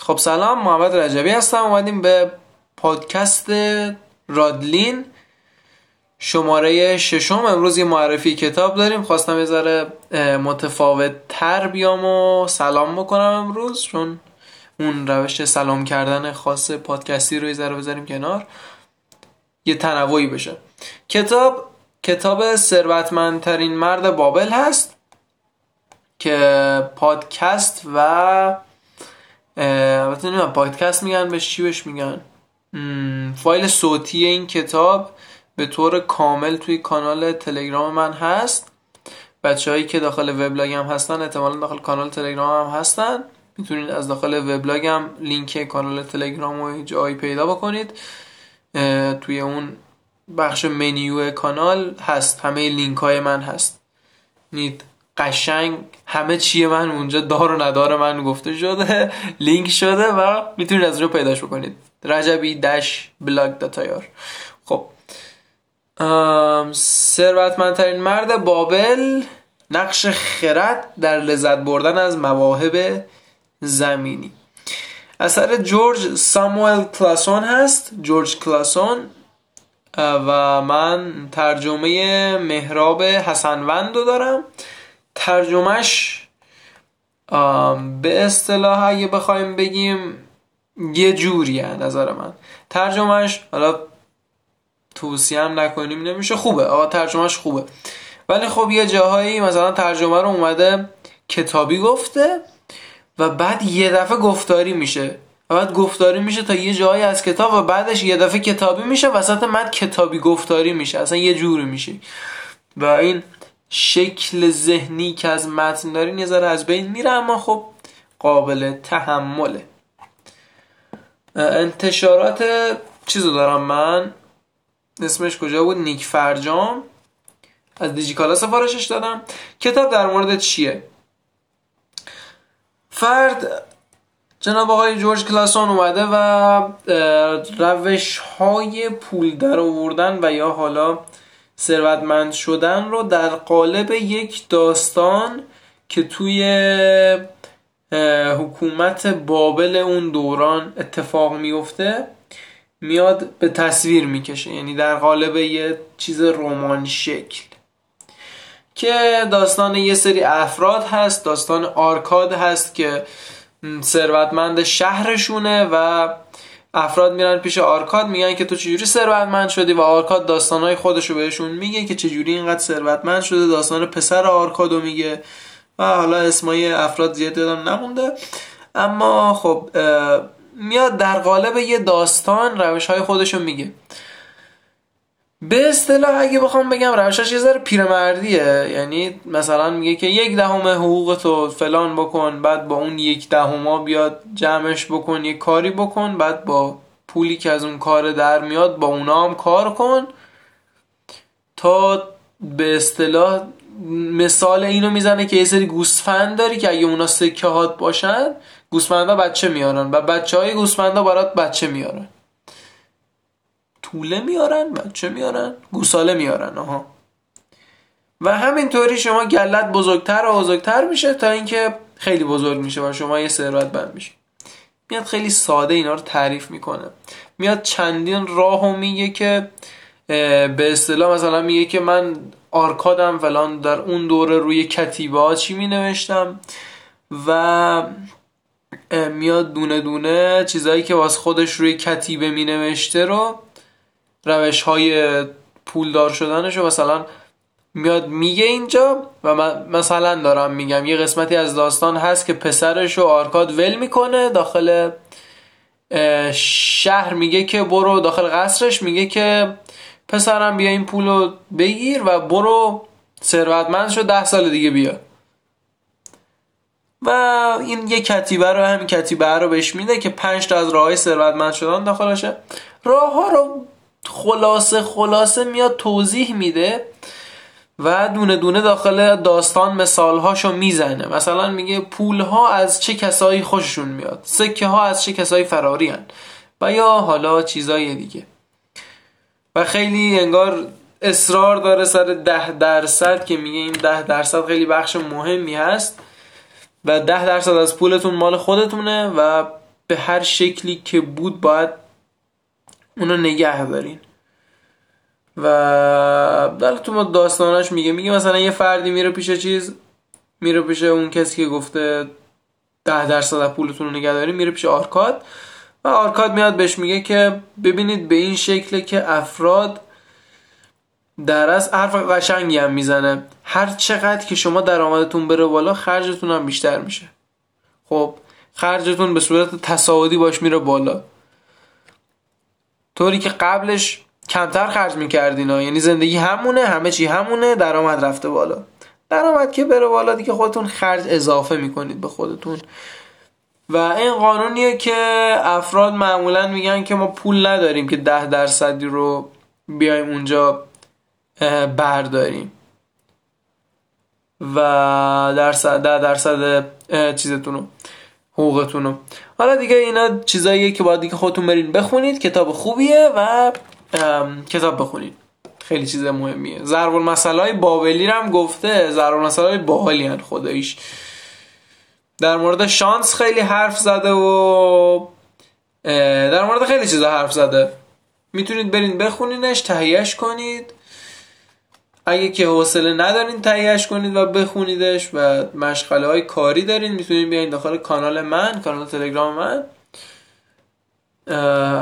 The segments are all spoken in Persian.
خب سلام محمد رجبی هستم. اومدیم به پادکست رادلین. شماره ششم. امروز یه معرفی کتاب داریم. خواستم یه ذره متفاوت تر بیام و سلام بکنم امروز چون اون روش سلام کردن خاص پادکستی رو یه ذره بذاریم کنار. یه تنوعی بشه. کتاب کتاب ثروتمندترین مرد بابل هست که پادکست و البته نمی‌دونم پادکست میگن بهش چی بهش میگن؟ فایل صوتی این کتاب به طور کامل توی کانال تلگرام من هست. بچههایی که داخل وبلاگم هستن احتمالا داخل کانال تلگرام هم هستن. می‌تونید از داخل وبلاگم لینک کانال تلگرام رو جایی پیدا بکنید. توی اون بخش منیو کانال هست. همه لینک های من هست. نید. قشنگ همه چیه من اونجا دار و ندار من گفته شده لینک شده و می‌تونید از رو پیداش بکنید. رجبی dash blog dot ir خب. ثروتمندترین مرد بابل نقش خرد در لذت بردن از مواهب زمینی. اثر جورج ساموئل کلاسون هست. جورج کلاسون و من ترجمه مهراب حسنوند رو دارم. ترجمهش به اصطلاح اگه بخوایم بگیم یه جوریه نظر من. ترجمهش حالا توصیه هم نکنیم نمیشه. خوبه. آقا ترجمهش خوبه. ولی خب یه جاهایی مثلا ترجمه رو اومده کتابی گفته و بعد یه دفعه گفتاری میشه. و بعد گفتاری میشه تا یه جایی از کتاب و بعدش یه دفعه کتابی میشه وسط مد کتابی گفتاری میشه. اصلا یه جوری میشه. و این شکل ذهنی که از متن دارین یه ذره از بین میره اما خب قابل تحمله. انتشارات چیزو دارم من. اسمش کجا بود؟ نیک فرجام. از دیجیکالا سفارشش دادم. کتاب در مورد چیه؟ فرد جناب آقای جورج کلاسون اومده و روش های پول در آوردن و یا حالا ثروتمند شدن رو در قالب یک داستان که توی حکومت بابل اون دوران اتفاق میفته میاد به تصویر می‌کشه. یعنی در قالب یه چیز رمان شکل. که داستان یه سری افراد هست داستان آرکاد هست که ثروتمند شهرشونه و افراد میرن پیش آرکاد میگن که تو چجوری ثروتمند شدی و آرکاد داستانهای خودشو بهشون میگه که چجوری اینقدر ثروتمند شده داستان پسر آرکادو میگه. و حالا اسمای افراد زیاد یادم نمونده. اما خب میاد در قالب یه داستان روش های خودشو میگه. به اصطلاح اگه بخوام بگم روشش یه ذره پیرمردیه. یعنی مثلا میگه که یک دهم حقوق تو فلان بکن بعد با اون یک دهما بیاد جمعش بکن یه کاری بکن بعد با پولی که از اون کار در میاد با اونا هم کار کن. تا به اصطلاح مثال اینو می‌زنه که یه سری گوسفند داری که اگه اونا سکه هات باشن گوسفندا بچه میارن و بچه های گوسفندا برات بچه میارن. طوله میارن بچه میارن؟ گوساله میارن آها. و همینطوری شما گلت بزرگتر و بزرگتر میشه تا اینکه خیلی بزرگ میشه و شما یه ثروت بند میشه میاد خیلی ساده اینا رو تعریف می‌کنه. میاد چندین راهو میگه که به اصطلاح مثلا میگه که من آرکادم فلان در اون دوره روی کتیبه چی می نوشتم و میاد دونه دونه چیزهایی که واسه خودش روی کتیبه می نوشته رو روش های پولدار شدنش رو مثلا میاد میگه اینجا و من مثلا دارم میگم یه قسمتی از داستان هست که پسرش رو آرکاد ول می‌کنه داخل شهر میگه که برو داخل قصرش میگه که پسرم بیا این پول رو بگیر و برو ثروتمند شو ده سال دیگه بیا و این یه کتیبه رو هم کتیبه رو بهش میده که پنج تا از راه های ثروتمند شدن داخلشه. راه ها رو خلاصه خلاصه میاد توضیح میده و دونه دونه داخل داستان مثال هاشو می‌زنه. مثلا میگه پول ها از چه کسایی خوششون میاد؟ سکه ها از چه کسایی فراری هن. و یا حالا چیزای دیگه. و خیلی انگار اصرار داره سر ده درصد که میگه این ده درصد خیلی بخش مهمی هست. و ده درصد از پولتون مال خودتونه و به هر شکلی که بود باید اونو نگه دارین. و در تو داستاناش میگه میگه مثلا یه فردی میره پیش چیز میره پیش اون کسی که گفته ده درصد پولتون رو نگه داریم میره پیش آرکاد. و آرکاد میاد بهش میگه که ببینید به این شکله که افراد در از حرف قشنگی هم می‌زنه. هر چقدر که شما درآمدتون بره بالا خرجتون هم بیشتر میشه. خب خرجتون به صورت تصاعدی باش میره بالا. طوری که قبلش کمتر خرج می‌کردین یعنی زندگی همونه همه چی همونه درآمد رفته بالا. درآمد که بره بالا دیگه خودتون خرج اضافه می‌کنید به خودتون. و این قانونیه که افراد معمولا میگن که ما پول نداریم که ده درصدی رو بیایم اونجا برداریم. و درصد ده درصد چیزتون رو حقوقتون رو حالا دیگه اینا چیزاییه که باید دیگه خودتون برین بخونید. کتاب خوبیه و کتاب بخونید. خیلی چیز مهمیه. ضرب المثل های بابلی هم گفته. ضرب المثل های باحالی هن خداییش در مورد شانس خیلی حرف زده و در مورد خیلی چیزا حرف زده. می‌تونید برین بخونینش تهیهش کنید. اگه که حوصله ندارین تهیهش کنید و بخونیدش و مشغله های کاری دارین می‌تونید بیاین داخل کانال من کانال تلگرام من.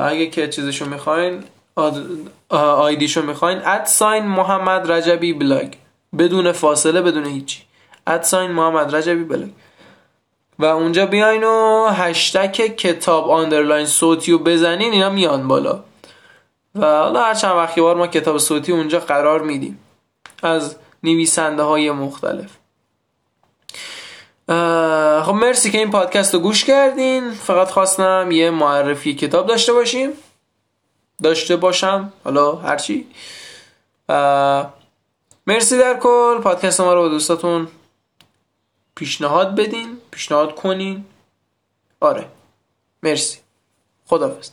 اگه که چیزشو می‌خواین آیدیشو می‌خواین at sign محمد رجبی بلاگ بدون فاصله بدون هیچی. at sign محمد رجبی بلاگ و اونجا بیاین و هشتک کتاب underline صوتی رو بزنین اینا میان بالا. و حالا هر چند وقتی بار ما کتاب صوتی اونجا قرار میدیم. از نویسنده های مختلف خب مرسی که این پادکست رو گوش کردین. فقط خواستم یه معرفی کتاب داشته باشیم. داشته باشم. حالا هرچی مرسی در کل. پادکست ما رو با دوستاتون پیشنهاد بدین. پیشنهاد کنین. آره. مرسی. خدافز